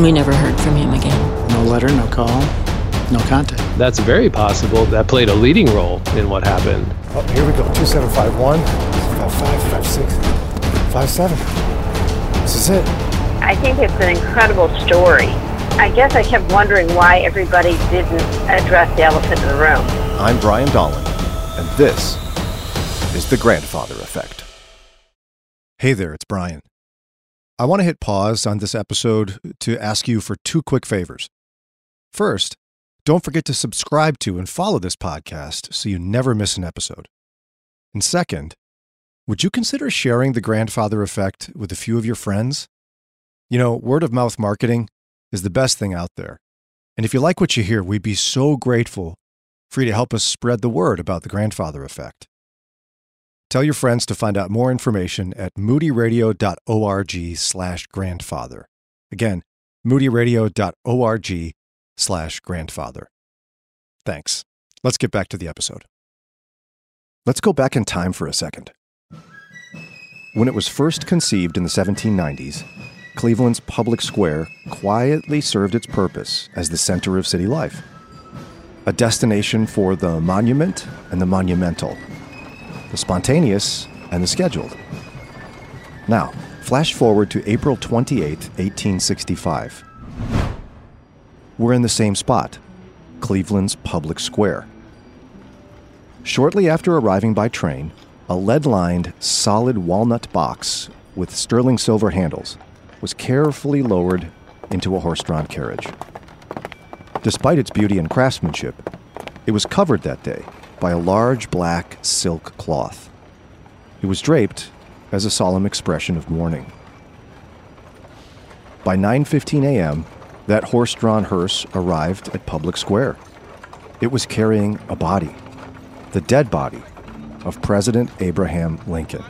We never heard from him again. No letter, no call, no contact. That's very possible. That played a leading role in what happened. Oh, here we go. 2751, 55, 56, 57. This is it. I think it's an incredible story. I guess I kept wondering why everybody didn't address the elephant in the room. I'm Brian Dahlen, and this is The Grandfather Effect. Hey there, it's Brian. I want to hit pause on this episode to ask you for two quick favors. First, don't forget to subscribe to and follow this podcast so you never miss an episode. And second, would you consider sharing the grandfather effect with a few of your friends? You know, word of mouth marketing is the best thing out there. And if you like what you hear, we'd be so grateful for you to help us spread the word about the grandfather effect. Tell your friends to find out more information at moodyradio.org slash grandfather. Again, moodyradio.org slash grandfather. Thanks. Let's get back to the episode. Let's go back in time for a second. When it was first conceived in the 1790s, Cleveland's public square quietly served its purpose as the center of city life, a destination for the monument and the monumental the spontaneous, and the scheduled. Now, flash forward to April 28, 1865. We're in the same spot, Cleveland's public square. Shortly after arriving by train, a lead lined, solid walnut box with sterling silver handles was carefully lowered into a horse drawn carriage. Despite its beauty and craftsmanship, it was covered that day by a large black silk cloth. It was draped as a solemn expression of mourning. By 9:15 a.m., that horse-drawn hearse arrived at Public Square. It was carrying a body, the dead body of President Abraham Lincoln.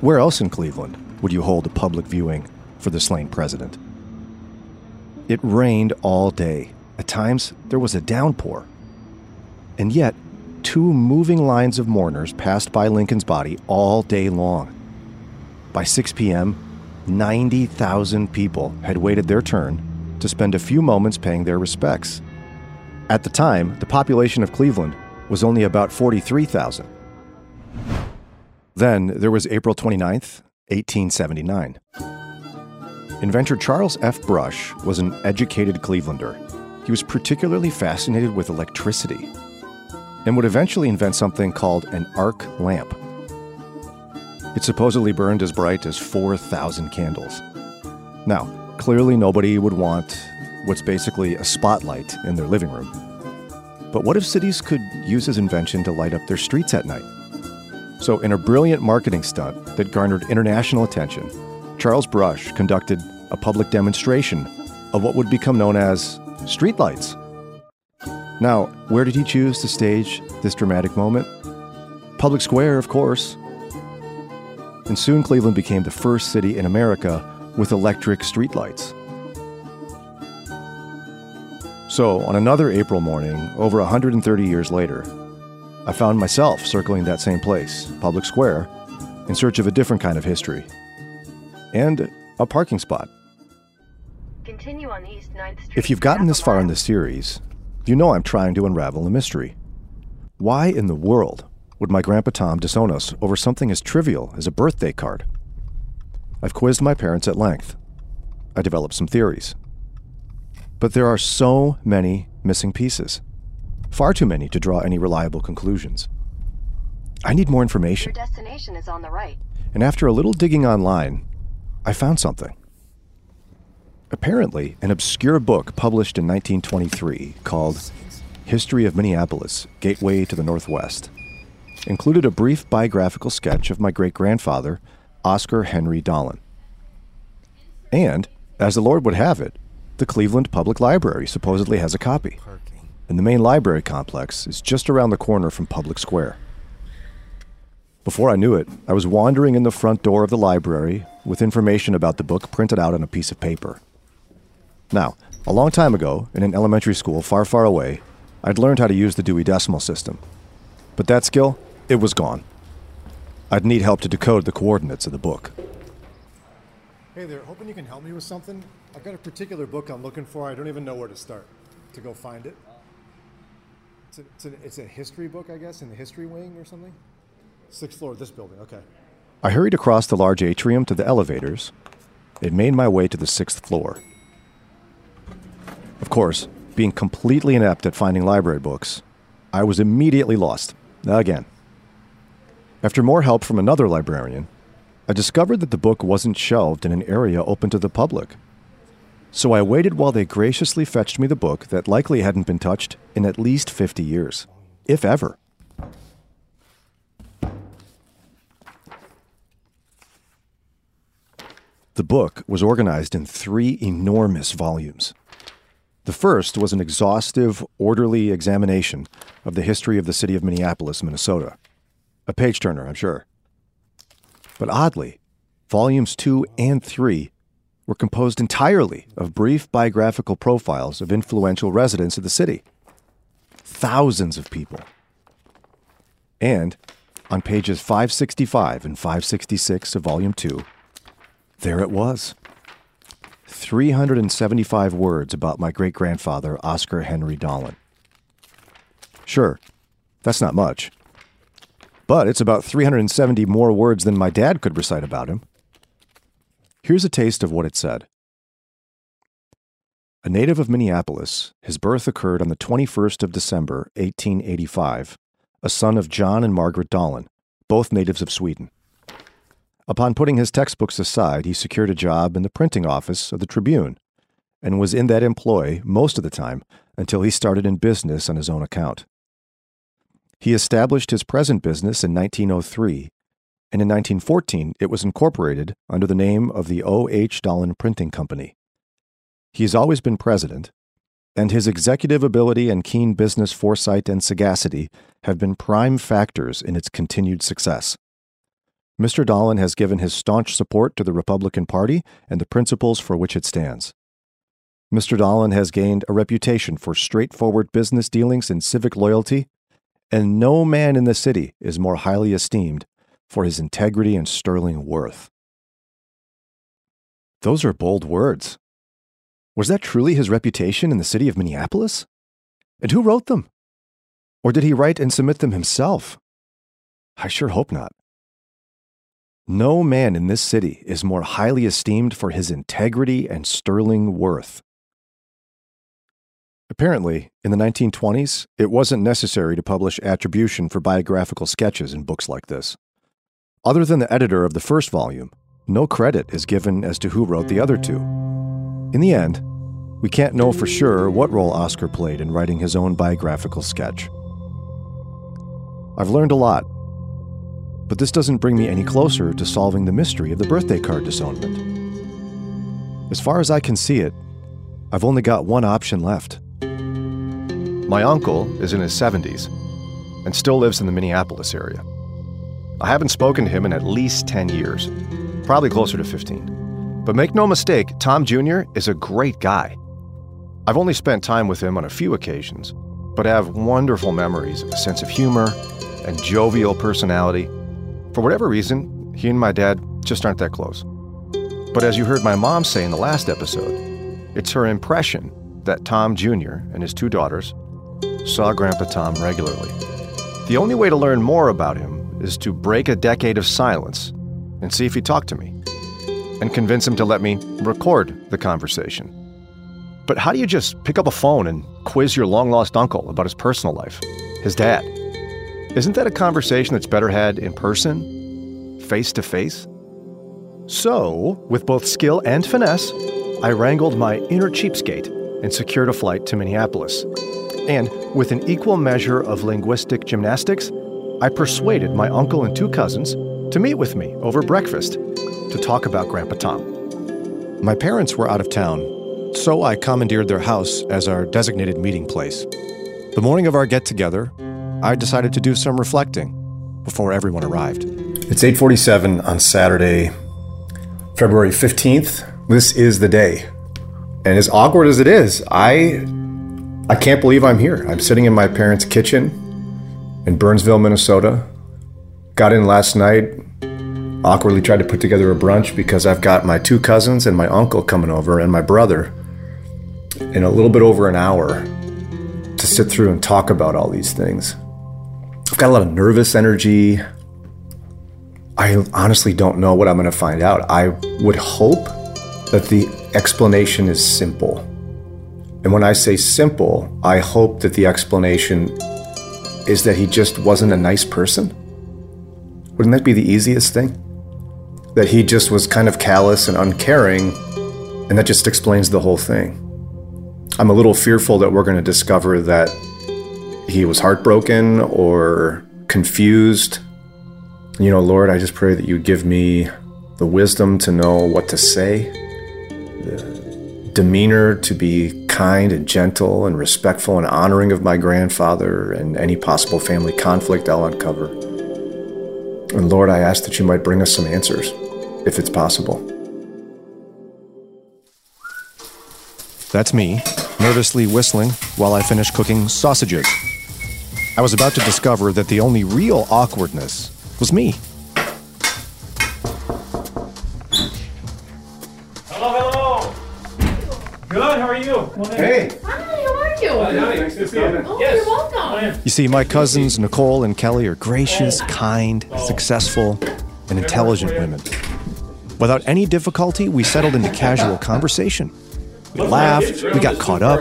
Where else in Cleveland would you hold a public viewing for the slain president? It rained all day. At times, there was a downpour. And yet, two moving lines of mourners passed by Lincoln's body all day long. By 6 p.m., 90,000 people had waited their turn to spend a few moments paying their respects. At the time, the population of Cleveland was only about 43,000. Then there was April 29th, 1879. Inventor Charles F. Brush was an educated Clevelander. He was particularly fascinated with electricity and would eventually invent something called an arc lamp. It supposedly burned as bright as 4,000 candles. Now, clearly nobody would want what's basically a spotlight in their living room. But what if cities could use his invention to light up their streets at night? So, in a brilliant marketing stunt that garnered international attention, Charles Brush conducted a public demonstration of what would become known as streetlights. Now, where did he choose to stage this dramatic moment? Public Square, of course. And soon Cleveland became the first city in America with electric streetlights. So, on another April morning, over 130 years later, I found myself circling that same place, Public Square, in search of a different kind of history and a parking spot. If you've gotten this far in the series, you know I'm trying to unravel a mystery. Why in the world would my Grandpa Tom disown us over something as trivial as a birthday card? I've quizzed my parents at length. I developed some theories. But there are so many missing pieces. Far too many to draw any reliable conclusions. I need more information. Your destination is on the right. And after a little digging online, I found something. Apparently, an obscure book published in 1923 called History of Minneapolis Gateway to the Northwest included a brief biographical sketch of my great grandfather, Oscar Henry Dahlen. And, as the Lord would have it, the Cleveland Public Library supposedly has a copy. And the main library complex is just around the corner from Public Square. Before I knew it, I was wandering in the front door of the library with information about the book printed out on a piece of paper. Now, a long time ago, in an elementary school far, far away, I'd learned how to use the Dewey Decimal System. But that skill, it was gone. I'd need help to decode the coordinates of the book. Hey there, hoping you can help me with something. I've got a particular book I'm looking for. I don't even know where to start to go find it. It's a, it's a, it's a history book, I guess, in the history wing or something. Sixth floor of this building. Okay. I hurried across the large atrium to the elevators and made my way to the sixth floor. Of course, being completely inept at finding library books, I was immediately lost. Again. After more help from another librarian, I discovered that the book wasn't shelved in an area open to the public. So I waited while they graciously fetched me the book that likely hadn't been touched in at least 50 years, if ever. The book was organized in three enormous volumes. The first was an exhaustive, orderly examination of the history of the city of Minneapolis, Minnesota. A page turner, I'm sure. But oddly, volumes two and three were composed entirely of brief biographical profiles of influential residents of the city. Thousands of people. And on pages 565 and 566 of volume two, there it was 375 words about my great grandfather, Oscar Henry Dahlen. Sure, that's not much. But it's about 370 more words than my dad could recite about him. Here's a taste of what it said. A native of Minneapolis, his birth occurred on the 21st of December, 1885, a son of John and Margaret Dahlen, both natives of Sweden. Upon putting his textbooks aside, he secured a job in the printing office of the Tribune and was in that employ most of the time until he started in business on his own account. He established his present business in 1903, and in 1914 it was incorporated under the name of the O. H. Dahlen Printing Company. He has always been president, and his executive ability and keen business foresight and sagacity have been prime factors in its continued success. Mr. Dahlen has given his staunch support to the Republican Party and the principles for which it stands. Mr. Dahlen has gained a reputation for straightforward business dealings and civic loyalty, and no man in the city is more highly esteemed for his integrity and sterling worth. Those are bold words. Was that truly his reputation in the city of Minneapolis? And who wrote them? Or did he write and submit them himself? I sure hope not. No man in this city is more highly esteemed for his integrity and sterling worth. Apparently, in the 1920s, it wasn't necessary to publish attribution for biographical sketches in books like this. Other than the editor of the first volume, no credit is given as to who wrote the other two. In the end, we can't know for sure what role Oscar played in writing his own biographical sketch. I've learned a lot but this doesn't bring me any closer to solving the mystery of the birthday card disownment. As far as I can see it, I've only got one option left. My uncle is in his 70s and still lives in the Minneapolis area. I haven't spoken to him in at least 10 years, probably closer to 15. But make no mistake, Tom Jr. is a great guy. I've only spent time with him on a few occasions, but have wonderful memories of a sense of humor and jovial personality for whatever reason, he and my dad just aren't that close. But as you heard my mom say in the last episode, it's her impression that Tom Jr. and his two daughters saw Grandpa Tom regularly. The only way to learn more about him is to break a decade of silence and see if he talked to me, and convince him to let me record the conversation. But how do you just pick up a phone and quiz your long lost uncle about his personal life, his dad? Isn't that a conversation that's better had in person, face to face? So, with both skill and finesse, I wrangled my inner cheapskate and secured a flight to Minneapolis. And with an equal measure of linguistic gymnastics, I persuaded my uncle and two cousins to meet with me over breakfast to talk about Grandpa Tom. My parents were out of town, so I commandeered their house as our designated meeting place. The morning of our get together, I decided to do some reflecting before everyone arrived. It's 8:47 on Saturday, February 15th. This is the day. And as awkward as it is, I I can't believe I'm here. I'm sitting in my parents' kitchen in Burnsville, Minnesota. Got in last night awkwardly tried to put together a brunch because I've got my two cousins and my uncle coming over and my brother in a little bit over an hour to sit through and talk about all these things. I've got a lot of nervous energy. I honestly don't know what I'm going to find out. I would hope that the explanation is simple. And when I say simple, I hope that the explanation is that he just wasn't a nice person. Wouldn't that be the easiest thing? That he just was kind of callous and uncaring, and that just explains the whole thing. I'm a little fearful that we're going to discover that he was heartbroken or confused. You know, Lord, I just pray that you give me the wisdom to know what to say, the demeanor to be kind and gentle and respectful and honoring of my grandfather and any possible family conflict I'll uncover. And Lord, I ask that you might bring us some answers, if it's possible. That's me, nervously whistling while I finish cooking sausages. I was about to discover that the only real awkwardness was me. Hello, hello. Good. How are you? Hey! Hi, how are you? Nice to see you. Oh, yes. you're welcome. You see, my cousins Nicole and Kelly are gracious, kind, successful, and intelligent women. Without any difficulty, we settled into casual conversation. We laughed, we got caught up.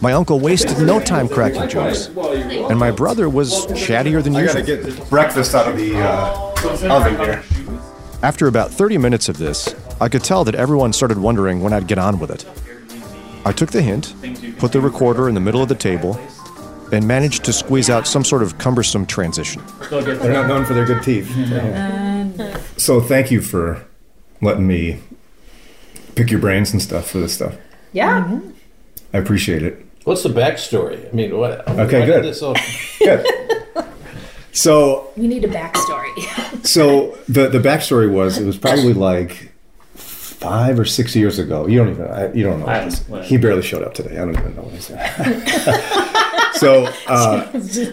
My uncle wasted no time cracking jokes. And my brother was chattier than usual. Gotta get breakfast out of the uh, oven here. After about 30 minutes of this, I could tell that everyone started wondering when I'd get on with it. I took the hint, put the recorder in the middle of the table, and managed to squeeze out some sort of cumbersome transition. They're not known for their good teeth. So thank you for letting me pick your brains and stuff for this stuff. Yeah. I appreciate it. What's the backstory? I mean, what? Okay, good. This all, Good. So We need a backstory. so the the backstory was it was probably like five or six years ago. You don't even I, you don't know. I- this. well. He barely showed up today. I don't even know what he's doing. so uh,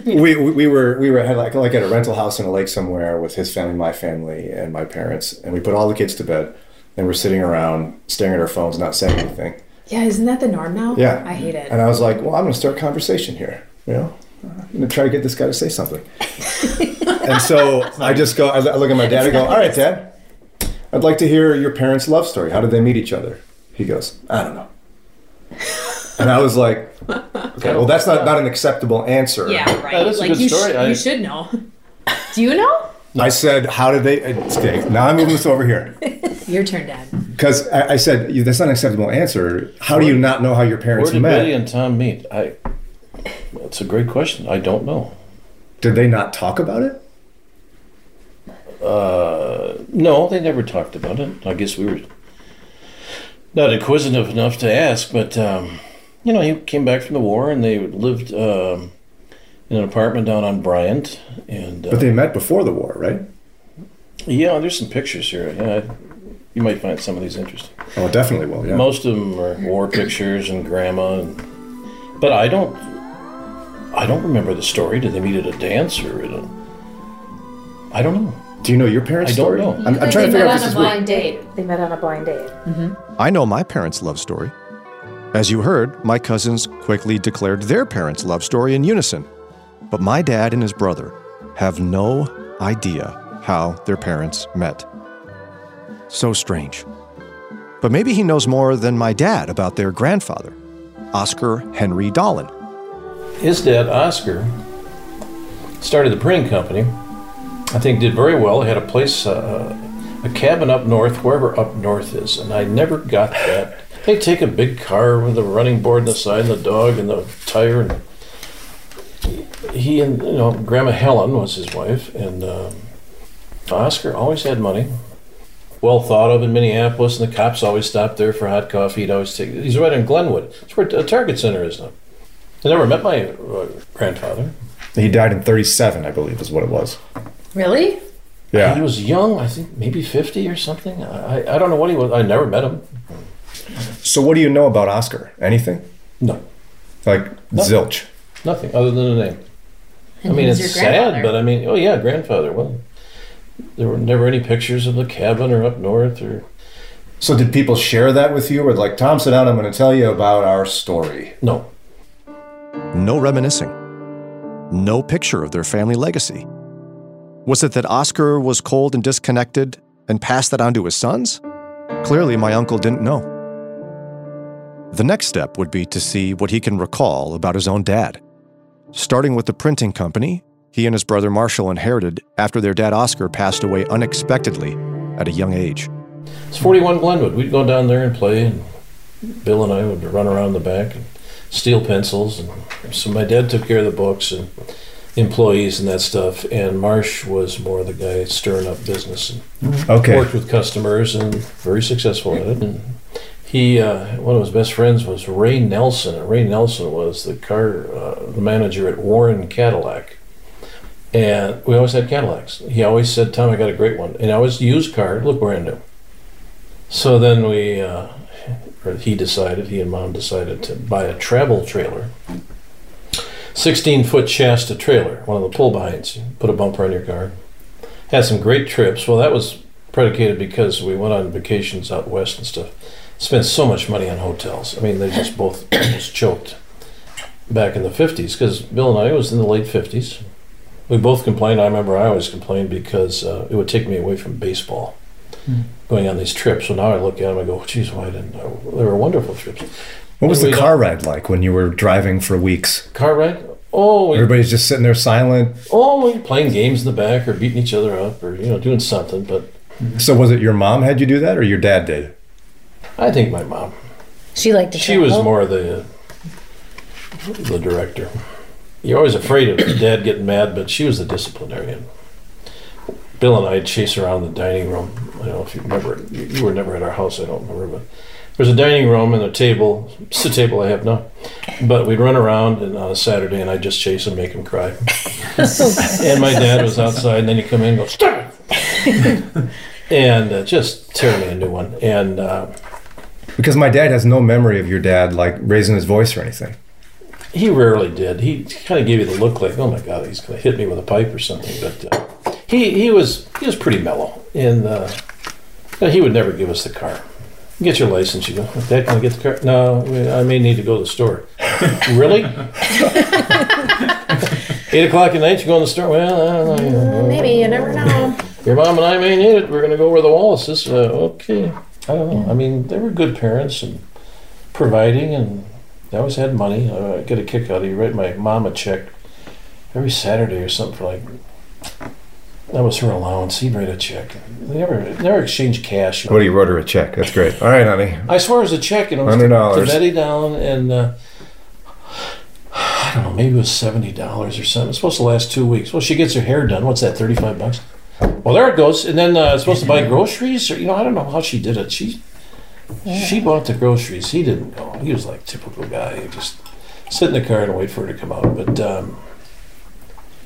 we, we we were we were had like like at a rental house in a lake somewhere with his family, my family, and my parents, and we put all the kids to bed, and we're sitting around staring at our phones, not saying anything. Yeah, isn't that the norm now? Yeah. I hate it. And I was like, well, I'm going to start a conversation here. You know, I'm going to try to get this guy to say something. and so I just go, I I look at my dad and go, all right, dad, I'd like to hear your parents' love story. How did they meet each other? He goes, I don't know. And I was like, okay, well, that's not, not an acceptable answer. yeah, right. That is a like good you, story. I- you should know. Do you know? I said, how did they, okay, now I'm moving this over here. Your turn, Dad. Because I, I said, that's not an acceptable answer. How do you not know how your parents where did met? Betty and Tom meet? I. That's a great question. I don't know. Did they not talk about it? Uh, no, they never talked about it. I guess we were not inquisitive enough to ask, but um, you know, he came back from the war and they lived um, in an apartment down on Bryant, and uh, But they met before the war, right? yeah, there's some pictures here. Yeah, you might find some of these interesting. Oh, definitely will. Yeah. Most of them are war pictures and grandma, and, but I don't. I don't remember the story. Did they meet at a dance or at a? I don't know. Do you know your parents' I don't story? know. I'm, I'm trying to figure out if this is real. date. They met on a blind date. Mm-hmm. I know my parents' love story. As you heard, my cousins quickly declared their parents' love story in unison. But my dad and his brother have no idea how their parents met. So strange. But maybe he knows more than my dad about their grandfather, Oscar Henry Dahlen. His dad, Oscar, started the printing company. I think did very well. He had a place, uh, a cabin up north, wherever up north is, and I never got that. They take a big car with a running board on the side and the dog and the tire, and he and you know Grandma Helen was his wife, and um, Oscar always had money. Well thought of in Minneapolis, and the cops always stopped there for hot coffee. He'd always take. He's right in Glenwood. It's where a Target Center is now. I never met my uh, grandfather. He died in 37, I believe, is what it was. Really? Yeah. He was young, I think maybe 50 or something. I, I- I don't know what he was. I never met him. So, what do you know about Oscar? Anything? No, Like zilch. nothing other than a name. I mean, it's sad, but I mean, oh yeah, grandfather. Well, There were never any pictures of the cabin or up north or So did people share that with you, or like Tom, sit down. I'm going to tell you about our story. no. No reminiscing. No picture of their family legacy. Was it that Oscar was cold and disconnected and passed that on to his sons? Clearly, my uncle didn't know. The next step would be to see what he can recall about his own dad. Starting with the printing company he and his brother Marshall inherited after their dad Oscar passed away unexpectedly at a young age. It's 41 Glenwood. We'd go down there and play, and Bill and I would run around the back and steal pencils. And so my dad took care of the books and employees and that stuff. And Marsh was more the guy stirring up business and Okay. worked with customers and very successful at it. And he, uh, one of his best friends was Ray Nelson. And Ray Nelson was the car, uh, the manager at Warren Cadillac. And we always had Cadillacs. He always said, Tom, I got a great one. And I always used car, look brand new. So then we, uh, or he decided, he and mom decided to buy a travel trailer. 16 foot Shasta trailer, one of the pull behinds. Put a bumper on your car. Had some great trips. Well, that was predicated because we went on vacations out west and stuff. Spent so much money on hotels. I mean, they just both almost choked back in the 50s because Bill and I was in the late 50s. We both complained. I remember I always complained because uh, it would take me away from baseball going on these trips. So now I look at them, I go, geez, why didn't I? They were wonderful trips. What was And the we car ride like when you were driving for weeks? Car ride? Oh, we, Everybody's just sitting there silent. oh, we were playing games in the back or beating each other up or, you know, doing something. But So was it your mom had you do that, or your dad did? I think my mom, She liked to she was more the, the director. You're always afraid of dad getting mad, but she was the disciplinarian. Bill and I'd chase around the dining room. I don't know if you remember. You you were never at our house. I don't remember, but there's a dining room and a table. It's the table I have now. But we'd run around and on a Saturday, and I'd just chase him, make him cry. and my dad was outside, and then he'd come in and go, "Stop and uh, just tear me a new one. And uh, Because my dad has no memory of your dad like raising his voice or anything. He rarely did. He kind of gave you the look like, "Oh my God, he's going to hit me with a pipe or something." But uh, he he was he was pretty mellow, and uh, but he would never give us the car. Get your license. You go, Dad, can I get the car? No, I may need to go to the store. really? Eight o'clock at night, you go in the store. Well, I don't know. Maybe you never know. Your mom and I may need it. We're going to go over the Wallaces. Uh, okay. I don't know. I mean, they were good parents and providing, and they always had money. I get a kick out of you. Write my mom a check every Saturday or something for like. That was her allowance. He'd write a check. They never, never exchanged cash. What you wrote her a check? That's great. All right, honey. I swear it was a check, and it was to, $100. Betty down, and uh, I don't know, maybe it was seventy dollars or something. It's supposed to last two weeks. Well, she gets her hair done. What's that? Thirty-five bucks. Well, there it goes. And then uh, it's supposed to buy groceries, or you know, I don't know how she did it. She she bought the groceries. He didn't go. He was like typical guy. He just sit in the car and wait for her to come out. But um,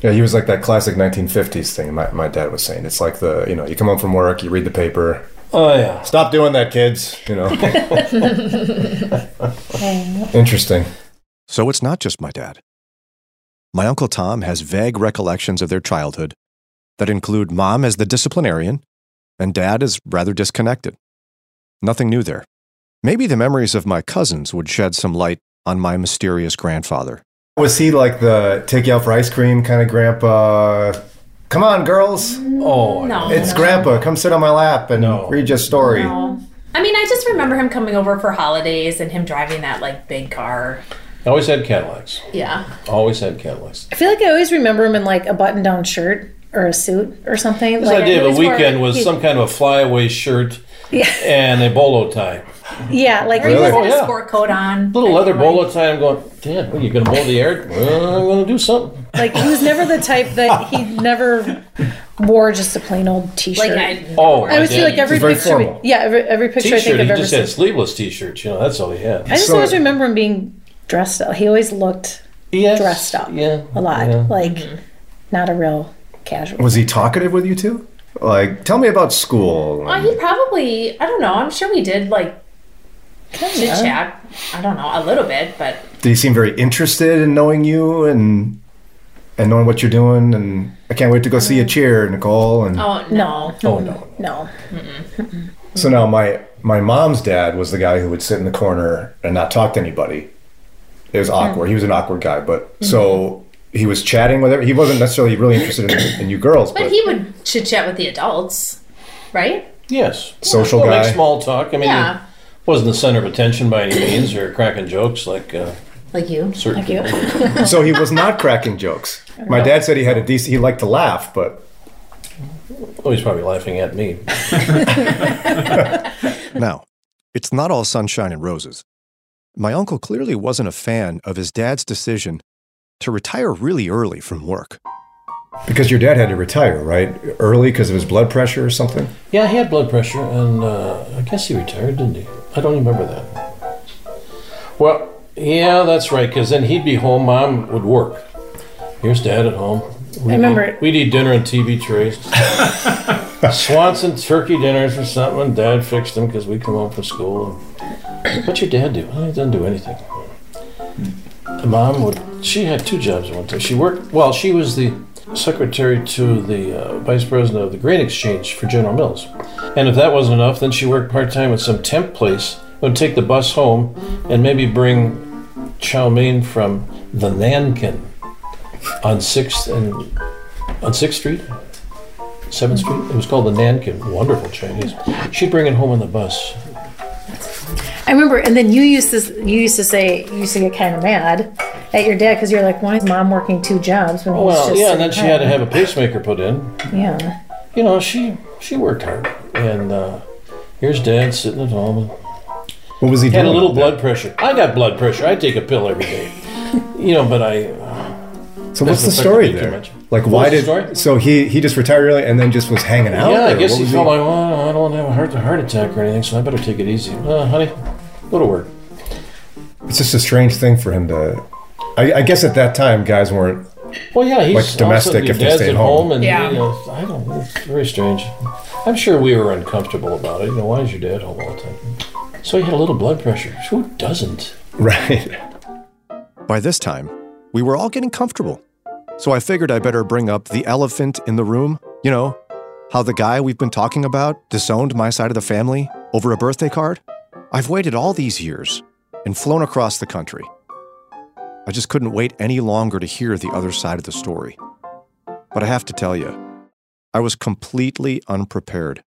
Yeah, he was like that classic 1950s thing. My, my dad was saying it's like the you know you come home from work, you read the paper. oh yeah, Stop doing that, kids. You know. Interesting. So it's not just my dad. My Uncle Tom has vague recollections of their childhood that include mom as the disciplinarian and dad as rather disconnected. Nothing new there. Maybe the memories of my cousins would shed some light on my mysterious grandfather. Was he like the take you out for ice cream kind of grandpa? Come on, girls. oh No. It's grandpa. Come sit on my lap and No. read your story. No. I mean, I just remember him coming over for holidays and him driving that like big car. I always had Cadillacs. Yeah. Always had Cadillacs. I feel like I always remember him in like a button-down shirt or a suit or something. His like, idea of a always wore- weekend was he- some kind of a flyaway shirt Yeah, and a bolo tie. yeah, like Or he he was. had Oh, a yeah. sport coat on. Little leather feel like. bolo tie. I'm going, Dad, what, you going to mow the air? Well, I'm going to do something. Like he was never the type that he never wore just a plain old T-shirt. Like I. Oh, I always my feel like every very picture, formal. yeah, every, every picture I T-shirt. think He I've ever just seen. had sleeveless T-shirts. You know, that's all he had. I just So- always remember him being dressed up. He always looked Yes, dressed up Yeah, a lot, yeah. like not a real casual. Was he talkative with you too? Like, tell me about school. Well, he probably. I don't know. I'm sure we did like chit Kinda. chat. I don't know a little bit, but Did he seem very interested in knowing you and and knowing what you're doing, and I can't wait to go see you mm. cheer, Nicole. And Oh no. No. Oh no. No. so now my my mom's dad was the guy who would sit in the corner and not talk to anybody. It was hmm. awkward. He was an awkward guy, but hmm. so he was chatting with her. He wasn't necessarily really interested in, in you girls, but, But he would chit chat with the adults, right? Yes. Social well, guy. Make small talk. I mean, Yeah. he wasn't the center of attention by any means, or cracking jokes like uh, Like you. certain Like you. so he was not cracking jokes. My dad said he had a decent. He liked to laugh, but Oh, he's probably laughing at me. Now, it's not all sunshine and roses. My uncle clearly wasn't a fan of his dad's decision to retire really early from work. because your dad had to retire, right, early because of his blood pressure or something. Yeah, he had blood pressure, and uh, I guess he retired, didn't he? I don't remember that. Well, yeah, that's right. Because then he'd be home, mom would work. Here's dad at home. We'd remember eat, it. We'd eat dinner on TV trays. Swanson turkey dinners or something. and Dad fixed them because we'd come home from school. And, What's your dad do? Well, he doesn't do anything. Mom would. She had two jobs at one time. She worked. Well, she was the secretary to the uh, vice president of the grain exchange for General Mills. And if that wasn't enough, then she worked part time at some temp place. Would take the bus home and maybe bring chow mein from the Nankin on Sixth and on Sixth Street, Seventh Street. It was called the Nankin. Wonderful Chinese. She'd bring it home on the bus. I remember, and then you used to you used to say you used to get kind of mad at your dad because you're like, why is mom working two jobs when he's Well, just yeah, and then she had to have a pacemaker put in. yeah. You know, she she worked hard, and uh, here's Dad sitting at home. What was he Had doing? a little blood pressure. I got blood pressure. I take a pill every day. You know, but I. So what's the story affect me too there? Like, What why did story? so he he just retired early and then just was hanging out? Yeah, I guess he was felt like, well, I don't want to have a heart, heart attack or anything, so I better take it easy. Uh, honey, go to work. It's just a strange thing for him to. I, I guess at that time, guys weren't. Well, yeah, he's Like all of a domestic if they dad's stayed at home. and Yeah. you know, I don't know, it's very strange. I'm sure we were uncomfortable about it. You know, why is your dad home all the time? So he had a little blood pressure. Who doesn't? Right. By this time, we were all getting comfortable. So I figured I better bring up the elephant in the room. You know, how the guy we've been talking about disowned my side of the family over a birthday card? I've waited all these years and flown across the country. I just couldn't wait any longer to hear the other side of the story. But I have to tell you, I was completely unprepared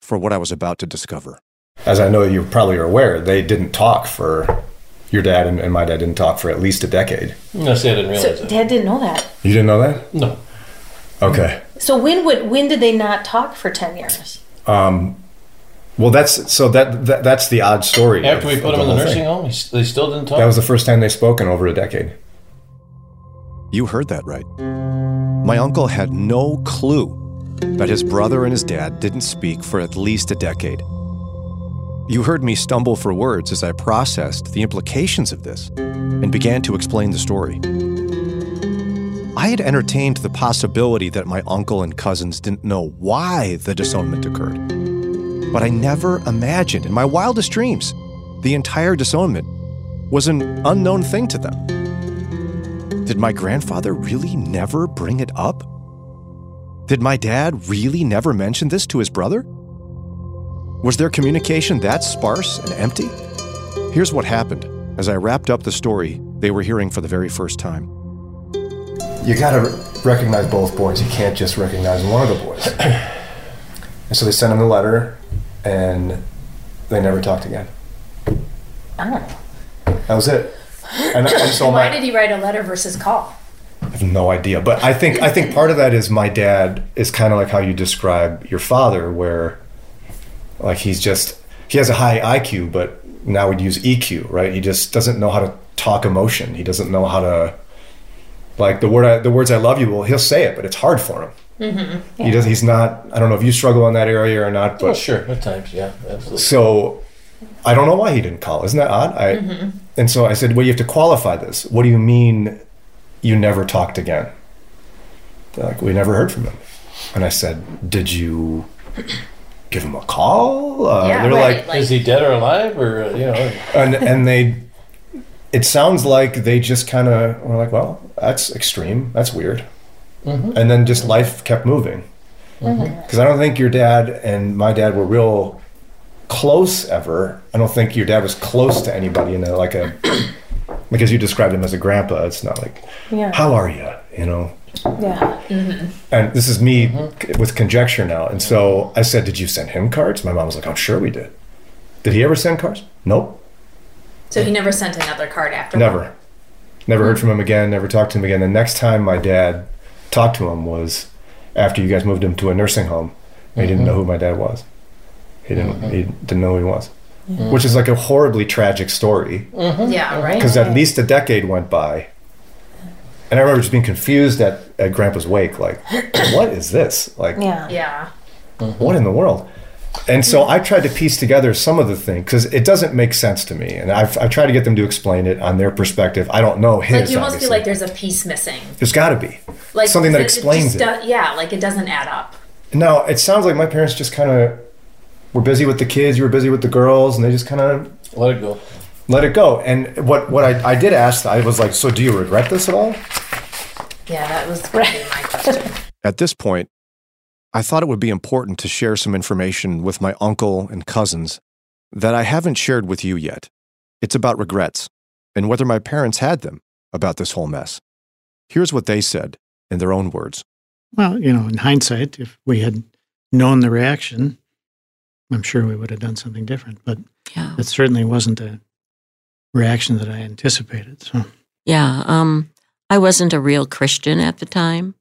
for what I was about to discover. As I know you probably are aware, they didn't talk for. Your dad and, and my dad didn't talk for at least a decade. No, see, I didn't realize So that. dad didn't know that. You didn't know that? No. Okay. So when would when did they not talk for ten years? Um, well, that's so that, that that's the odd story. After of- we put of him in the nursing thing. home, they still didn't talk. That was the first time they spoke in over a decade. You heard that right. My uncle had no clue that his brother and his dad didn't speak for at least a decade. You heard me stumble for words as I processed the implications of this and began to explain the story. I had entertained the possibility that my uncle and cousins didn't know why the disownment occurred. But I never imagined in my wildest dreams the entire disownment was an unknown thing to them. Did my grandfather really never bring it up? Did my dad really never mention this to his brother? Was their communication that sparse and empty? Here's what happened as I wrapped up the story they were hearing for the very first time. You got to recognize both boys. You can't just recognize one of the boys. and so they sent him the letter, and they never talked again. Oh. That was it. And, and so Why my, did he write a letter versus call? I have no idea. But I think I think part of that is my dad is kind of like how you describe your father, where like he's just he has a high IQ, but now we'd use EQ, right? He just doesn't know how to talk emotion. He doesn't know how to like the word I, the words I love you. Well, he'll say it, but it's hard for him. Mm-hmm. He does. He's not. I don't know if you struggle in that area or not, but Well, sure, at times, yeah, absolutely. so I don't know why he didn't call. Isn't that odd? I Mm-hmm. and so I said, well, you have to qualify this. What do you mean you never talked again? They're like, we never heard from him. And I said, did you give him a call? Uh, Yeah, they're right, like, Is he dead or alive, or uh, you know? and and they, it sounds like they just kind of were like, well, that's extreme. That's weird. Mm-hmm. And then just life kept moving. Mm-hmm. Because I don't think your dad and my dad were real close ever. I don't think your dad was close to anybody in a, like a, because you described him as a grandpa. It's not like, Yeah. how are you? You know, Yeah. Mm-hmm. and this is me c- with conjecture now. And so I said, Did you send him cards? My mom was like, I'm sure we did. Did he ever send cards? Nope. So he never sent another card after. Never. Never heard from him again, never talked to him again. The next time my dad talked to him was after you guys moved him to a nursing home. And he didn't mm-hmm. know who my dad was. He didn't, mm-hmm. he didn't know who he was. Which is like a horribly tragic story mm-hmm. Yeah, right. because at least a decade went by. And I remember just being confused at, at Grandpa's wake, like, what is this? Like, Yeah. Yeah. what in the world? And so mm-hmm. I tried to piece together some of the things because it doesn't make sense to me. And I've, I tried to get them to explain it on their perspective. I don't know his. Like you almost obviously. feel like there's a piece missing. There's got to be Like something that it- explains it. do- yeah, like it doesn't add up. No, it sounds like my parents just kind of were busy with the kids. You were busy with the girls, and they just kind of Let it go. let it go. And what what I, I did ask, I was like, so do you regret this at all? Yeah, that was gonna my question. At this point, I thought it would be important to share some information with my uncle and cousins that I haven't shared with you yet. It's about regrets and whether my parents had them about this whole mess. Here's what they said in their own words. Well, you know, in hindsight, if we had known the reaction, I'm sure we would have done something different. But Yeah. it certainly wasn't a reaction that I anticipated. So Yeah. Um, I wasn't a real Christian at the time.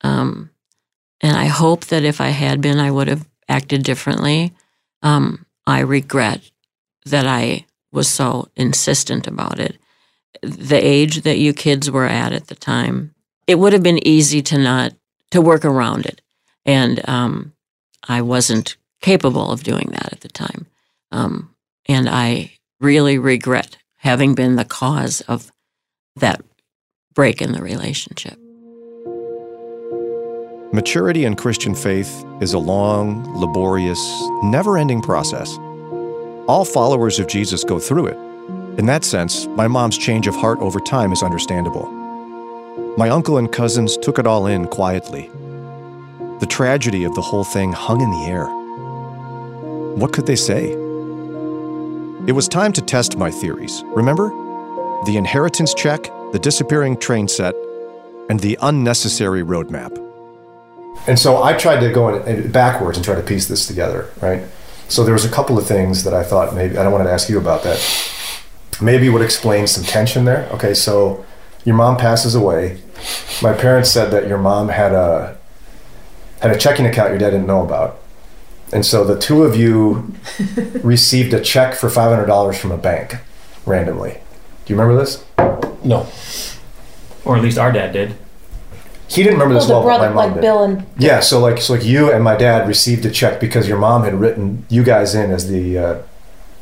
Um, and I hope that if I had been, I would have acted differently. Um, I regret that I was so insistent about it. The age that you kids were at at the time, it would have been easy to not to work around it, and um, I wasn't capable of doing that at the time. Um, and I really regret having been the cause of that break in the relationship. Maturity in Christian faith is a long, laborious, never ending process. All followers of Jesus go through it. In that sense, my mom's change of heart over time is understandable. My uncle and cousins took it all in quietly. The tragedy of the whole thing hung in the air. What could they say? It was time to test my theories. Remember? The inheritance check, the disappearing train set, and the unnecessary roadmap. And so I tried to go in, in backwards and try to piece this together, right? So there was a couple of things that I thought maybe I don't wanted to ask you about that. Maybe would explain some tension there. Okay, so your mom passes away. My parents said that your mom had a had a checking account your dad didn't know about. And so the two of you received a check for five hundred dollars from a bank randomly. Do you remember this? No. Or at least our dad did. He didn't remember Well, this the well, but brother, my mom like did. Bill and Yeah, so like so like you and my dad received a check because your mom had written you guys in as the uh,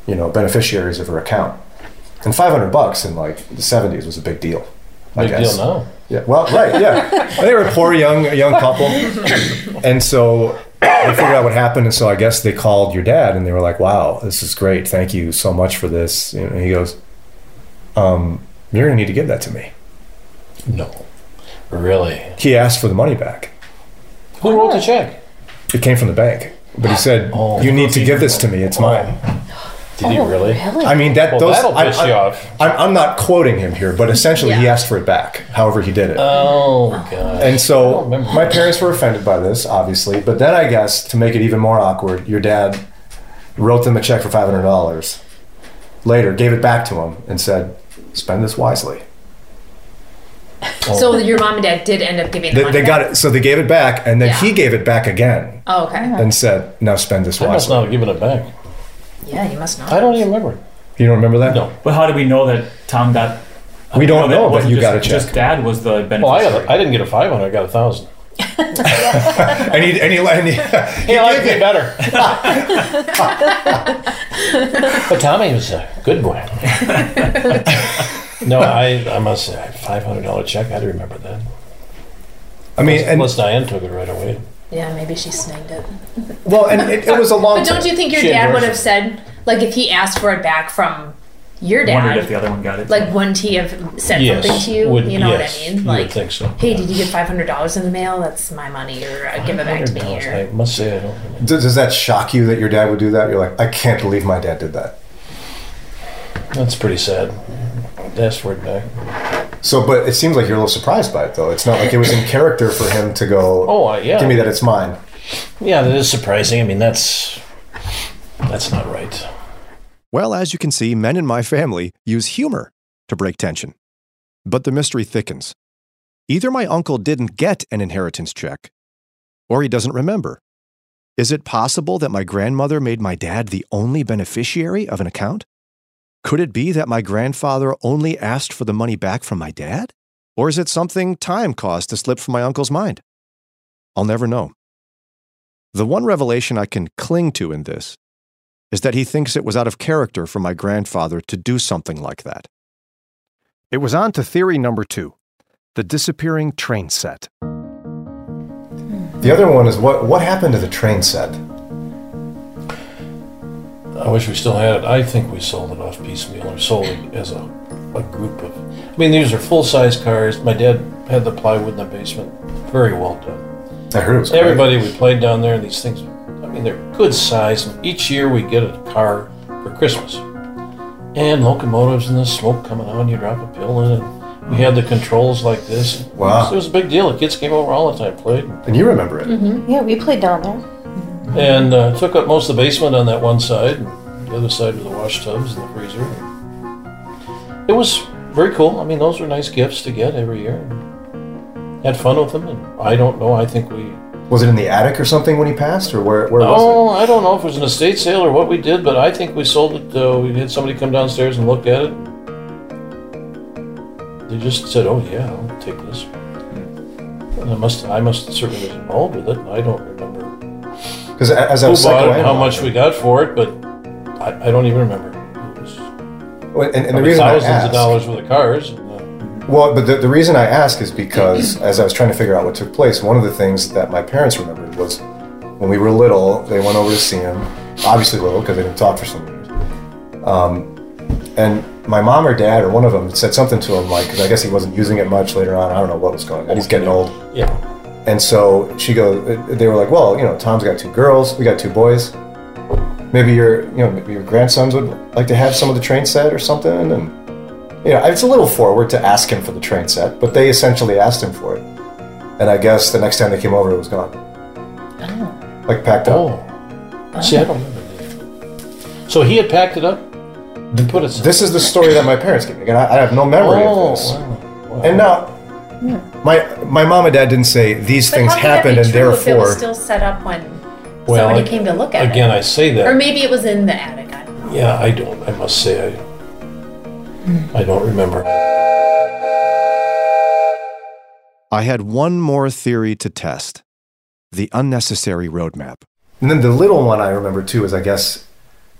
you know beneficiaries of her account, and five hundred bucks in like the seventies was a big deal. I Big guess. deal now. Yeah, well, right, yeah. they were a poor young young couple, and so they figured out what happened, and so I guess they called your dad, and they were like, "Wow, this is great. Thank you so much for this." And he goes, um, "You're gonna need to give that to me." No. Really? He asked for the money back. Who wrote the oh. check? It came from the bank, but he said, Oh. "You need to give this to me. It's mine." Did he oh, really? I mean that Well, those. that'll I, piss you I, off. I'm, I'm not quoting him here, but essentially he Yeah. asked for it back. However, he did it. Oh, oh. god. and so remember my parents were offended by this, obviously. But then I guess to make it even more awkward, your dad wrote them a check for five hundred dollars. Later, gave it back to him and said, "Spend this wisely." So oh. your mom and dad did end up giving the They, money they got it. So they gave it back, and then Yeah. he gave it back again Oh, okay. and said, "Now spend this watch." I must not have given it back. Yeah, you must not. I don't even remember. You don't remember that? No. But how do we know that Tom got? We do don't it know that wasn't you just, got a check. Just dad was the beneficiary. Well, I, got, I didn't get a 500. I got a thousand. and he and he, and he, He liked me better. but Tommy was a good boy. No, I, I must say, five hundred dollar check. I do remember that. I mean, and Unless Diane took it right away. Yeah, maybe she snagged it. well, and it, it was a long. But don't you think your She dad would endorsed have said, like, if he asked for it back from your dad? Wondered if the other one got it. like wouldn't he have said Yes, something to you? would- you know yes, what I you mean? would Like, think so. hey, did you get five hundred dollars in the mail? That's my money, or uh, give it back to me. Or I must say I don't. Does, does that shock you that your dad would do that? You're like, I can't believe my dad did that. That's pretty sad. Asked for back. So, but it seems like you're a little surprised by it, though. It's not like it was in character for him to go, Oh, uh, yeah. give me that, it's mine. Yeah, that is surprising. I mean, that's that's not right. Well, as you can see, men in my family use humor to break tension. But the mystery thickens. Either my uncle didn't get an inheritance check, or he doesn't remember. Is it possible that my grandmother made my dad the only beneficiary of an account? Could it be that my grandfather only asked for the money back from my dad? Or is it something time caused to slip from my uncle's mind? I'll never know. The one revelation I can cling to in this is that he thinks it was out of character for my grandfather to do something like that. It was on to theory number two the disappearing train set. The other one is what, what happened to the train set? I wish we still had it. I think we sold it off piecemeal or sold it as a, a group of. I mean, these are full size cars. My dad had the plywood in the basement. Very well done. I heard it was great. Everybody we played down there, and these things. I mean, they're good size. And each year we get a car for Christmas, and locomotives and the smoke coming out. and You drop a pill in, and we had the controls like this. Wow. It was, it was a big deal. The kids came over all the time, played. And you remember it. Mm-hmm. Yeah, we played down there. And uh, took up most of the basement on that one side. And the other side was the wash tubs and the freezer. It was very cool. I mean, those were nice gifts to get every year. Had fun with them, and I don't know. I think we. Was it in the attic or something when he passed, or where, where was Oh, I don't know if it was an estate sale or what we did, but I think we sold it. Uh, we had somebody come downstairs and look at it. They just said, "Oh yeah, I'll take this." And I must, I must certainly was involved with it. I don't remember it? Because as I who was bought it, how much we got for it, but I, I don't even remember. It was Well, and, and the probably reason I thousands asked, of dollars worth of cars. And, uh, Well, but the, the reason I ask is because as I was trying to figure out what took place, one of the things that my parents remembered was when we were little, they went over to see him, obviously little because they didn't talk for some years. Um, and my mom or dad or one of them said something to him like, because I guess he wasn't using it much later on. I don't know what was going on. He's getting old. yeah. And so she goes, they were like, well, you know, Tom's got two girls, we got two boys. Maybe your, you know, maybe your grandsons would like to have some of the train set or something. And, you know, it's a little forward to ask him for the train set, but they essentially asked him for it. And I guess the next time they came over, it was gone. Oh. Like packed up. Oh. See, I don't remember that. So he had packed it up and put it. This is the story that my parents gave me. Again, I, I have no memory Oh, of this. wow, wow. And now, my my mom and dad didn't say these But things how could that happened and true if it therefore. was still set up when Well, somebody I- came to look at Again, it. Again, I say that. or maybe it was in the attic. I don't know. Yeah, I don't. I must say, I. I don't remember. I had one more theory to test the unnecessary roadmap. And then the little one I remember too is I guess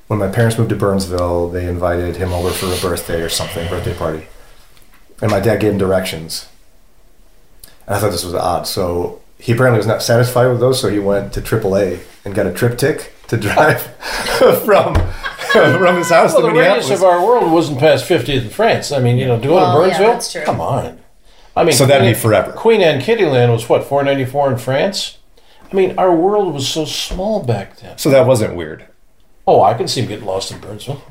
when my parents moved to Burnsville, they invited him over for a birthday or something, birthday party. And my dad gave him directions. And I thought this was odd. So he apparently was not satisfied with those, so he went to AAA and got a TripTik to drive from from his house Well, to the radius Minneapolis. of our world wasn't past 50th in France. I mean, you know, to go Well, to yeah, Burnsville? that's true. Come on. I mean, So that'd Queen- be forever. Queen Anne Kiddieland was what, 494 in France? I mean, our world was so small back then. So that wasn't weird. Oh, I can see him getting lost in Burnsville.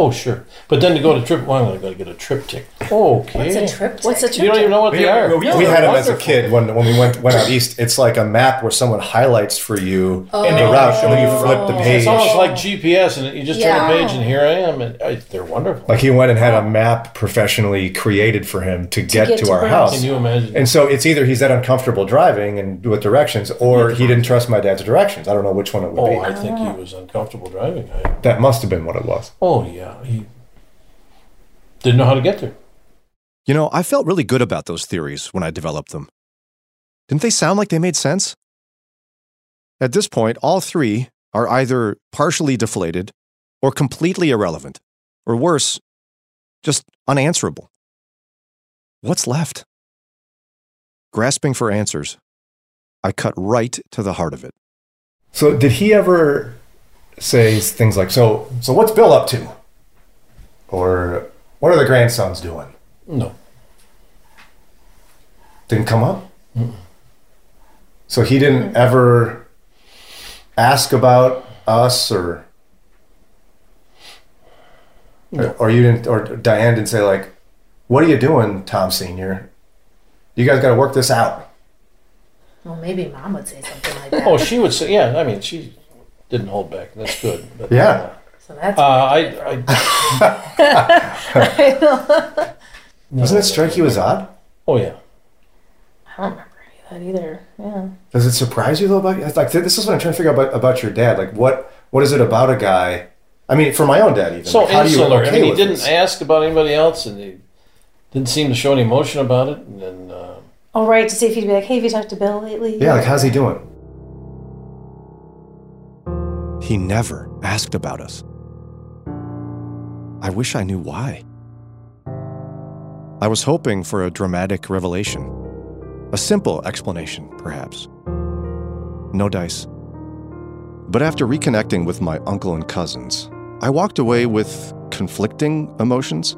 Oh, sure. But then to go to trip, well, I'm going to get a TripTik. Okay. What's a trip? What's a You don't even know what We, they are. we- No, we had them as a kid when, when we went went out east. It's like a map where someone highlights for you Oh. the route, and then you oh. flip the page. It's almost like GPS, and you just Yeah. turn the page, and here I am, and I, they're wonderful. Like he went and had a map professionally created for him to get to, get to our Burns. house. Can you imagine? And so it's either he's that uncomfortable driving and with directions, or he didn't trust my dad's directions. I don't know which one it would oh, be. I think he ah. was uncomfortable driving. I, that must have been what it was. oh, yeah. He didn't know how to get there. You know, I felt really good about those theories when I developed them. Didn't they sound like they made sense? At this point, all three are either partially deflated or completely irrelevant, or worse, just unanswerable. What's left? Grasping for answers, I cut right to the heart of it. So did he ever say things like, "So, so what's Bill up to?" Or what are the grandsons doing? No. Didn't come up? So he didn't ever ask about us or. Or you didn't, or Diane didn't say, like, what are you doing, Tom Sr.? You guys got to work this out. Well, maybe mom would say something like oh, that. Oh, she would say, yeah. I mean, she didn't hold back. That's good. But, Yeah. Uh, So that's. Uh, I, I, Doesn't it strike you as odd? oh yeah. I don't remember that either. Yeah. Does it surprise you though? About like this is what I'm trying to figure out about, about your dad. Like what what is it about a guy? I mean, for my own dad, even. So like, how do you insular. okay I mean, he didn't this? ask about anybody else, and he didn't seem to show any emotion about it. And then, uh, Oh, right. To see if he'd be like, hey, have you talked to Bill lately? Yeah, like how's he doing? He never asked about us. I wish I knew why. I was hoping for a dramatic revelation, a simple explanation, perhaps. No dice. But after reconnecting with my uncle and cousins, I walked away with conflicting emotions.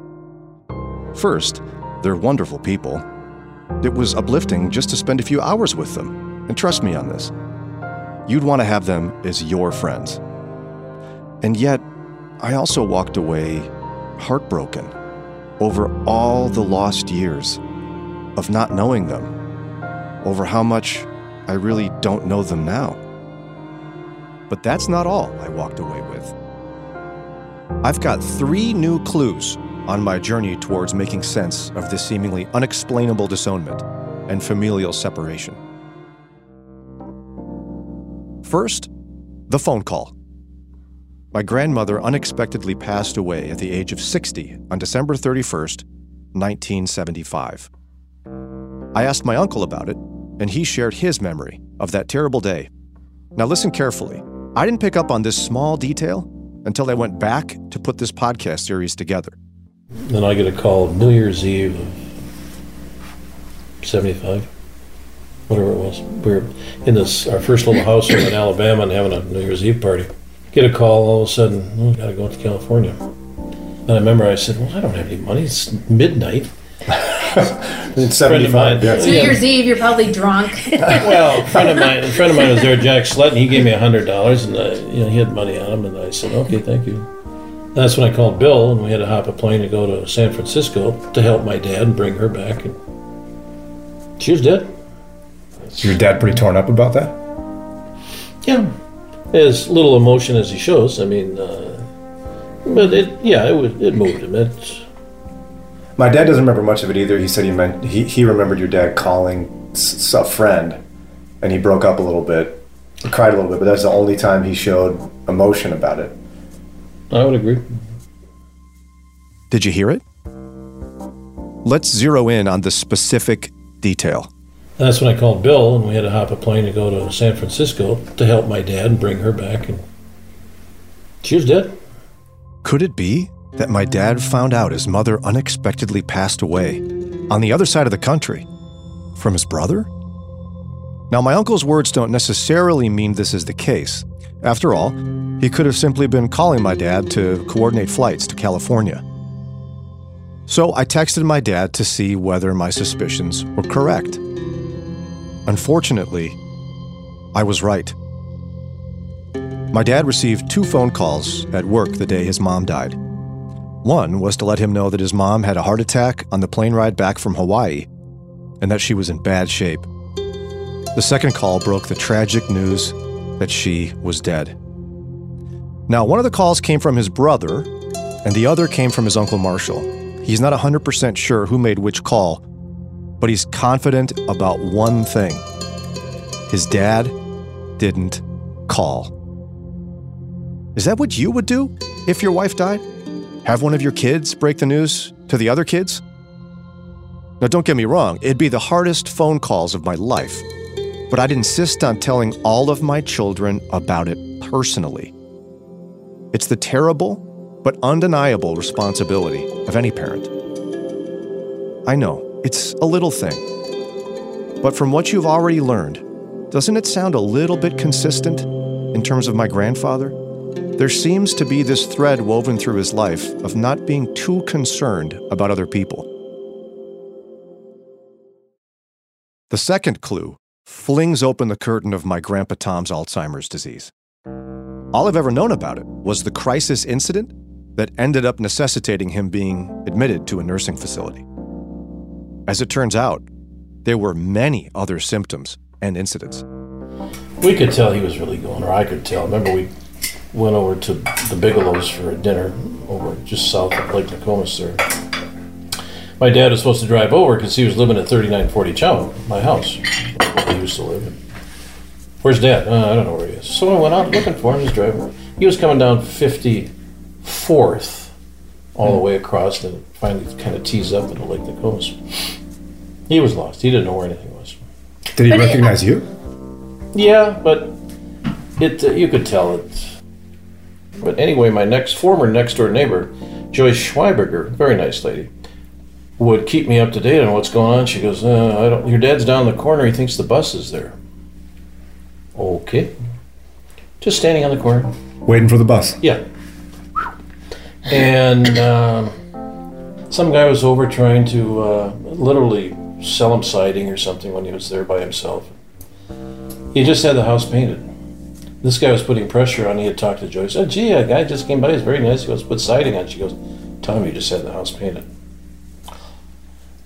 First, they're wonderful people. It was uplifting just to spend a few hours with them, and trust me on this. You'd want to have them as your friends. And yet, I also walked away heartbroken over all the lost years of not knowing them, over how much I really don't know them now. But that's not all I walked away with. I've got three new clues on my journey towards making sense of this seemingly unexplainable disownment and familial separation. First, the phone call. My grandmother unexpectedly passed away at the age of 60 on December 31st, 1975. I asked my uncle about it, and he shared his memory of that terrible day. Now, listen carefully. I didn't pick up on this small detail until I went back to put this podcast series together. then I get a call New Year's Eve of '75, whatever it was. We were in this our first little house in Alabama and having a New Year's Eve party. Get a call all of a sudden. Oh, we gotta go to California. And I remember I said, "Well, I don't have any money. It's midnight." It's Friend of mine- 75. Yeah. So New Year's Eve, you're probably drunk. well, a friend of mine, a friend of mine was there, Jack Sletton. He gave me a hundred dollars, and uh, you know he had money on him, and I said, "Okay, thank you." That's when I called Bill, and we had to hop a plane to go to San Francisco to help my dad and bring her back. And she was dead. Is your dad pretty torn up about that? Yeah, as little emotion as he shows. I mean, uh, but it, yeah, it was, it moved him. It's My dad doesn't remember much of it either. He said he meant he, he remembered your dad calling s- a friend, and he broke up a little bit, cried a little bit. But that's the only time he showed emotion about it. I would agree. Did you hear it? Let's zero in on the specific detail. That's when I called Bill, and we had to hop a plane to go to San Francisco to help my dad and bring her back. And she was dead. Could it be that my dad found out his mother unexpectedly passed away on the other side of the country from his brother? Now, my uncle's words don't necessarily mean this is the case. After all, he could have simply been calling my dad to coordinate flights to California. So I texted my dad to see whether my suspicions were correct. Unfortunately, I was right. My dad received two phone calls at work the day his mom died. One was to let him know that his mom had a heart attack on the plane ride back from Hawaii and that she was in bad shape. The second call broke the tragic news that she was dead. Now, one of the calls came from his brother, and the other came from his Uncle Marshall. He's not 100% sure who made which call, but he's confident about one thing his dad didn't call. Is that what you would do if your wife died? Have one of your kids break the news to the other kids? Now, don't get me wrong, it'd be the hardest phone calls of my life, but I'd insist on telling all of my children about it personally. It's the terrible but undeniable responsibility of any parent. I know, it's a little thing, but from what you've already learned, doesn't it sound a little bit consistent in terms of my grandfather? there seems to be this thread woven through his life of not being too concerned about other people. The second clue flings open the curtain of my Grandpa Tom's Alzheimer's disease. All I've ever known about it was the crisis incident that ended up necessitating him being admitted to a nursing facility. As it turns out, there were many other symptoms and incidents. We could tell he was really going, or I could tell. Remember, we went over to the Bigelows for a dinner over just south of Lake Nokomis there. My dad was supposed to drive over because he was living at 3940 Chow, my house, where he used to live. Where's dad? Uh, I don't know where he is. So I went out looking for him. He's driving. He was coming down 54th all the way across and finally kind of tees up into Lake Nokomis. He was lost. He didn't know where anything was. Did he recognize you? Yeah, but it uh, you could tell it. But anyway, my next former next door neighbor, Joyce Schweiberger, very nice lady, would keep me up to date on what's going on. She goes, uh, "I don't. Your dad's down the corner. He thinks the bus is there." Okay. Just standing on the corner. Waiting for the bus. Yeah. And um, some guy was over trying to uh, literally sell him siding or something when he was there by himself. He just had the house painted. This guy was putting pressure on. He had talked to Joyce. Oh, gee, a guy just came by. He's very nice. He goes, put siding on. She goes, Tom, you just had the house painted.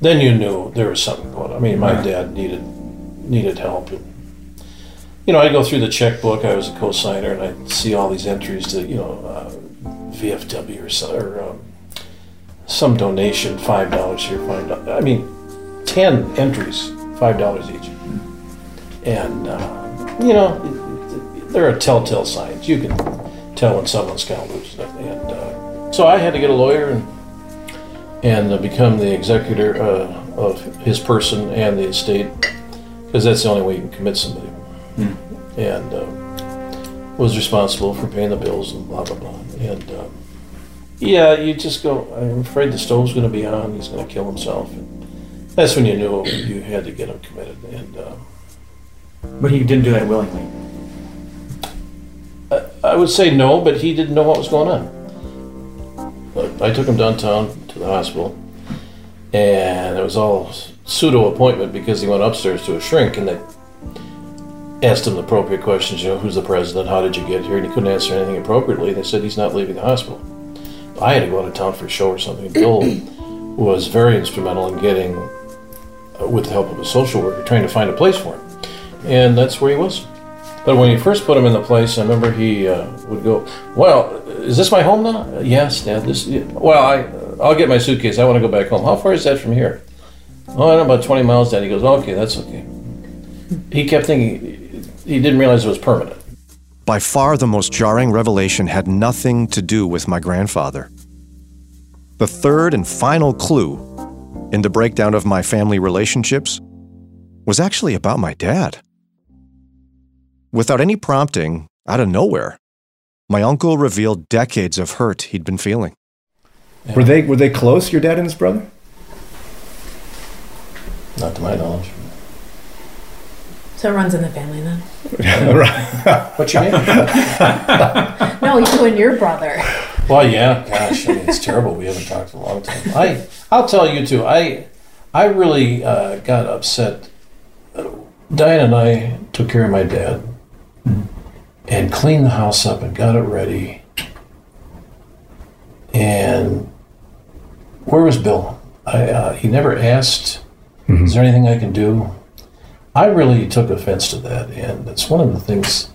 Then you knew there was something going on. I mean, my dad needed needed help. And, you know, I'd go through the checkbook. I was a co-signer, and I'd see all these entries to, you know, uh, VFW or, so, or um, some donation, five dollars here, five dollars. I mean, ten entries, five dollars each. And uh, you know, there are telltale signs. You can tell when someone's kind of losing it. And uh, so I had to get a lawyer and and uh, become the executor uh, of his person and the estate because that's the only way you can commit somebody. And uh, was responsible for paying the bills and blah blah blah. And um, yeah, you just go. I'm afraid the stove's going to be on. He's going to kill himself. And that's when you knew you had to get him committed. And uh, But he didn't do that willingly. I, I would say no, but he didn't know what was going on. But I took him downtown to the hospital, and it was all pseudo appointment because he went upstairs to a shrink, and they asked him the appropriate questions. You know, who's the president? How did you get here? And he couldn't answer anything appropriately. They said he's not leaving the hospital. I had to go out of town for a show or something. Bill was very instrumental in getting, uh, with the help of a social worker, trying to find a place for him, and that's where he was. But when you first put him in the place, I remember he uh, would go, "Well, is this my home now?" "Uh, "Yes, Dad. This. yeah." Well, I I'll get my suitcase. I want to go back home. How far is that from here? Oh, I don't know, about 20 miles, Dad. He goes, "Okay, that's okay." He kept thinking he didn't realize it was permanent. By far, the most jarring revelation had nothing to do with my grandfather. The third and final clue in the breakdown of my family relationships was actually about my dad. Without any prompting, out of nowhere, my uncle revealed decades of hurt he'd been feeling. Were they were they close? Your dad and his brother? Not to my knowledge. So it runs in the family then. right. What you mean? No, you and your brother. Well, yeah, gosh, I mean, it's terrible. We haven't talked in a long time. I, I'll tell you too. I, I really uh, got upset. Diane and I took care of my dad and cleaned the house up and got it ready. And where was Bill? I, uh, he never asked, "Is there anything I can do?" I really took offense to that, and it's one of the things.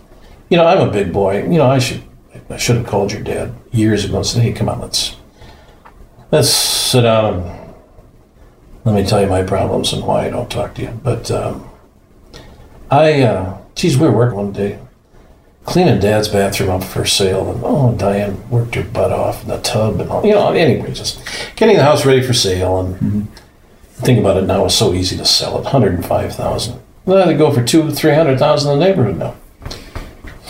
You know, I'm a big boy. You know, I should I should have called your dad years ago and said, "Hey, come on, let's let's sit down and let me tell you my problems and why I don't talk to you." But um, I, uh, geez, we were working one day cleaning dad's bathroom up for sale and oh diane worked her butt off in the tub and all you know anyway just getting the house ready for sale and mm-hmm. think about it now it's so easy to sell it 105000 no, they go for two, three hundred thousand in the neighborhood now.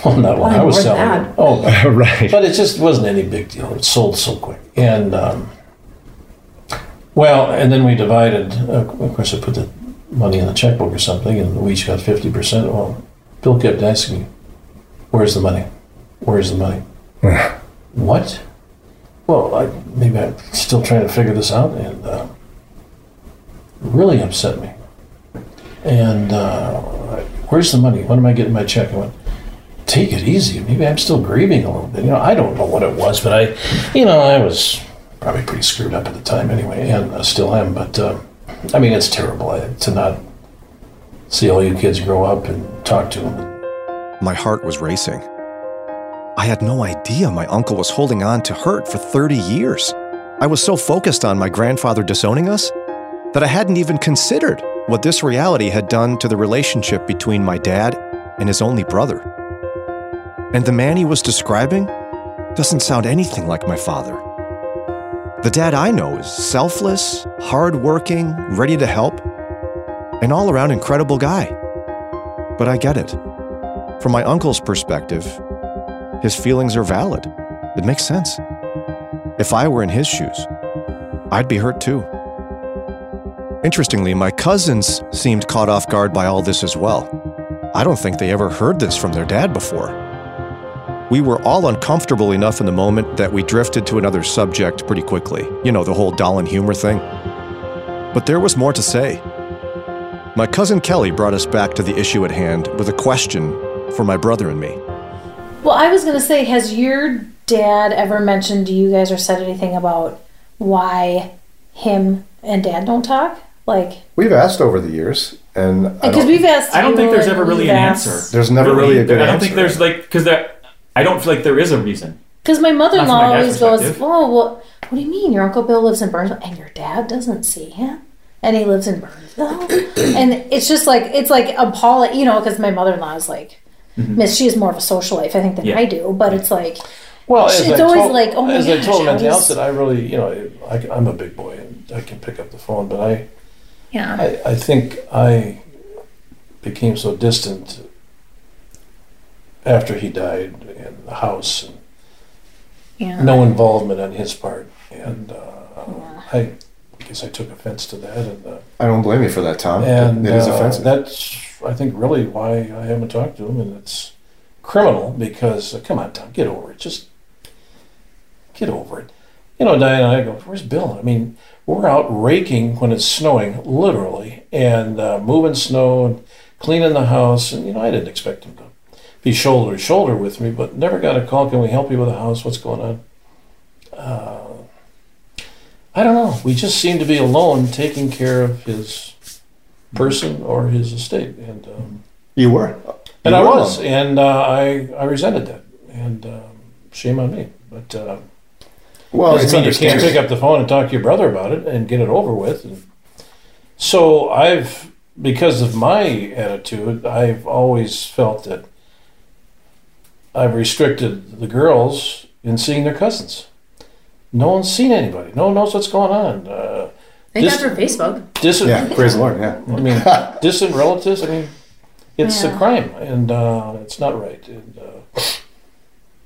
Well, not when I was selling. That. Oh, right. But it just wasn't any big deal. It sold so quick, and um, well, and then we divided. Uh, of course, I put the money in the checkbook or something, and we each got fifty percent. Well, Bill kept asking me, "Where's the money? Where's the money? what? Well, I, maybe I'm still trying to figure this out, and uh, really upset me and uh, where's the money? When am I getting my check? I went, take it easy. Maybe I'm still grieving a little bit. You know, I don't know what it was, but I, you know, I was probably pretty screwed up at the time anyway, and I still am. But uh, I mean, it's terrible to not see all you kids grow up and talk to them. My heart was racing. I had no idea my uncle was holding on to hurt for 30 years. I was so focused on my grandfather disowning us that I hadn't even considered what this reality had done to the relationship between my dad and his only brother. And the man he was describing doesn't sound anything like my father. The dad I know is selfless, hardworking, ready to help, an all around incredible guy. But I get it. From my uncle's perspective, his feelings are valid. It makes sense. If I were in his shoes, I'd be hurt too. Interestingly, my cousins seemed caught off guard by all this as well. I don't think they ever heard this from their dad before. We were all uncomfortable enough in the moment that we drifted to another subject pretty quickly. You know, the whole Dahlen humor thing. But there was more to say. My cousin Kelly brought us back to the issue at hand with a question for my brother and me. Well, I was going to say, has your dad ever mentioned to you guys or said anything about why him and dad don't talk? Like, We've asked over the years, and because we've asked. I don't think there's ever really an asked- answer. There's never really a good answer. I don't think there's like because there. I don't feel like there is a reason. Because my mother-in-law my always goes, "Oh, well, what do you mean? Your uncle Bill lives in Burnsville, and your dad doesn't see him, and he lives in Burnsville." and it's just like it's like appalling, you know, because my mother-in-law is like, mm-hmm. Miss, she has more of a social life, I think, than Yeah. I do. But it's like, Well, it's I always told, like, oh my as gosh, I told him how at the does- outset, I really, you know, I, I'm a big boy and I can pick up the phone, but I, yeah, I, I think I became so distant after he died in the house and yeah. no involvement on his part, and uh, I guess I took offense to that, and uh, I don't blame you for that, Tom. and it is uh, offensive. That's I think really why I haven't talked to him, and it's criminal because uh, come on, Tom, get over it. Just get over it. You know, Diane and I go, "Where's Bill?" I mean, we're out raking when it's snowing, literally, and uh, moving snow and cleaning the house. And you know, I didn't expect him to be shoulder to shoulder with me, but never got a call. Can we help you with the house? What's going on? Uh, I don't know. We just seem to be alone, taking care of his person or his estate, and um, you were, and You I was, alone. and uh, I I resented that, and um, shame on me. But uh, Well, doesn't it's mean you can't pick up the phone and talk to your brother about it and get it over with. And so I've, because of my attitude, I've always felt that I've restricted the girls in seeing their cousins. No one's seen anybody. No one knows what's going on. Uh, Thank dis- God for Facebook. distant, Yeah, praise the Lord. Yeah. I mean, distant relatives. I mean, it's a crime, and uh, it's not right. And, uh,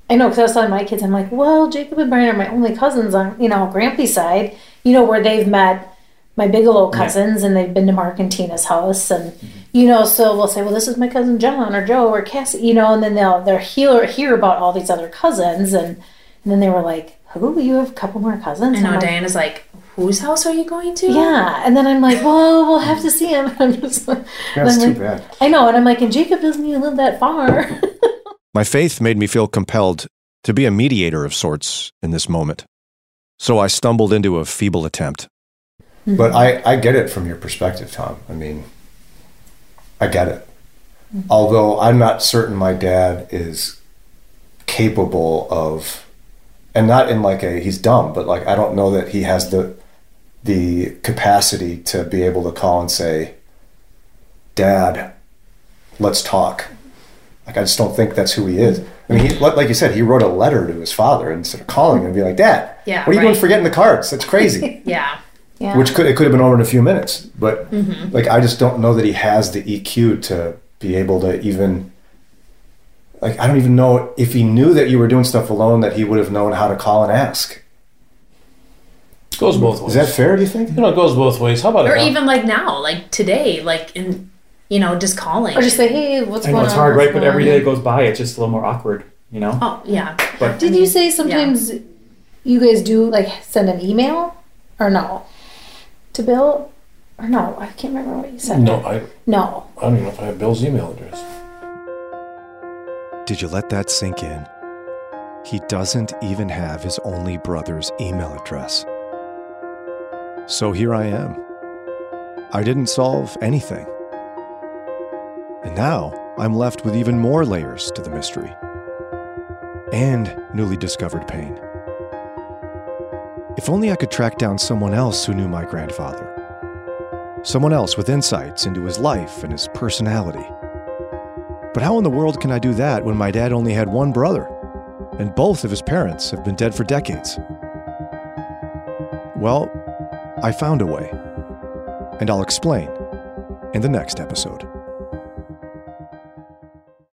I know because I was telling my kids, I'm like, well, Jacob and Brian are my only cousins on, you know, Grampy's side, you know, where they've met my Bigelow cousins and they've been to Mark and Tina's house. And, mm-hmm. you know, so we'll say, well, this is my cousin John or Joe or Cassie, you know, and then they'll, they'll hear, hear about all these other cousins. And, and then they were like, who? You have a couple more cousins? I know I'm like, Diana's like, whose house are you going to? Yeah. And then I'm like, well, we'll have to see him. I'm just, That's I'm too like, bad. I know. And I'm like, and Jacob doesn't even live that far. My faith made me feel compelled to be a mediator of sorts in this moment. So I stumbled into a feeble attempt. Mm-hmm. But I, I get it from your perspective, Tom. I mean, I get it. Mm-hmm. Although I'm not certain my dad is capable of, and not in like a he's dumb, but like I don't know that he has the the capacity to be able to call and say, "Dad, let's talk." Like I just don't think that's who he is. I mean, he, like like you said, he wrote a letter to his father instead of calling him and be like, "Dad, Yeah, what are you doing right. forgetting the cards? That's crazy." Yeah. yeah. which could it could have been over in a few minutes but Mhm. like i just don't know that he has the eq to be able to even like i don't even know if he knew that you were doing stuff alone that he would have known how to call and ask it goes both ways. is that fair do you think You know, it goes both ways. How about it? Or it? even like now, like today, like in, you know, just calling. or just say, hey, what's I going know on? it's hard, What's right? But every day every that goes by, it's just a little more awkward. You know. Oh yeah. But Did you say sometimes you guys do like send an email or no to Bill or no? I can't remember what you said. No, I, No. I don't even know if I have Bill's email address. Did you let that sink in? He doesn't even have his only brother's email address. So here I am. I didn't solve anything. And now I'm left with even more layers to the mystery and newly discovered pain. If only I could track down someone else who knew my grandfather. Someone else with insights into his life and his personality. But how in the world can I do that when my dad only had one brother, and both of his parents have been dead for decades? Well, I found a way, and I'll explain in the next episode.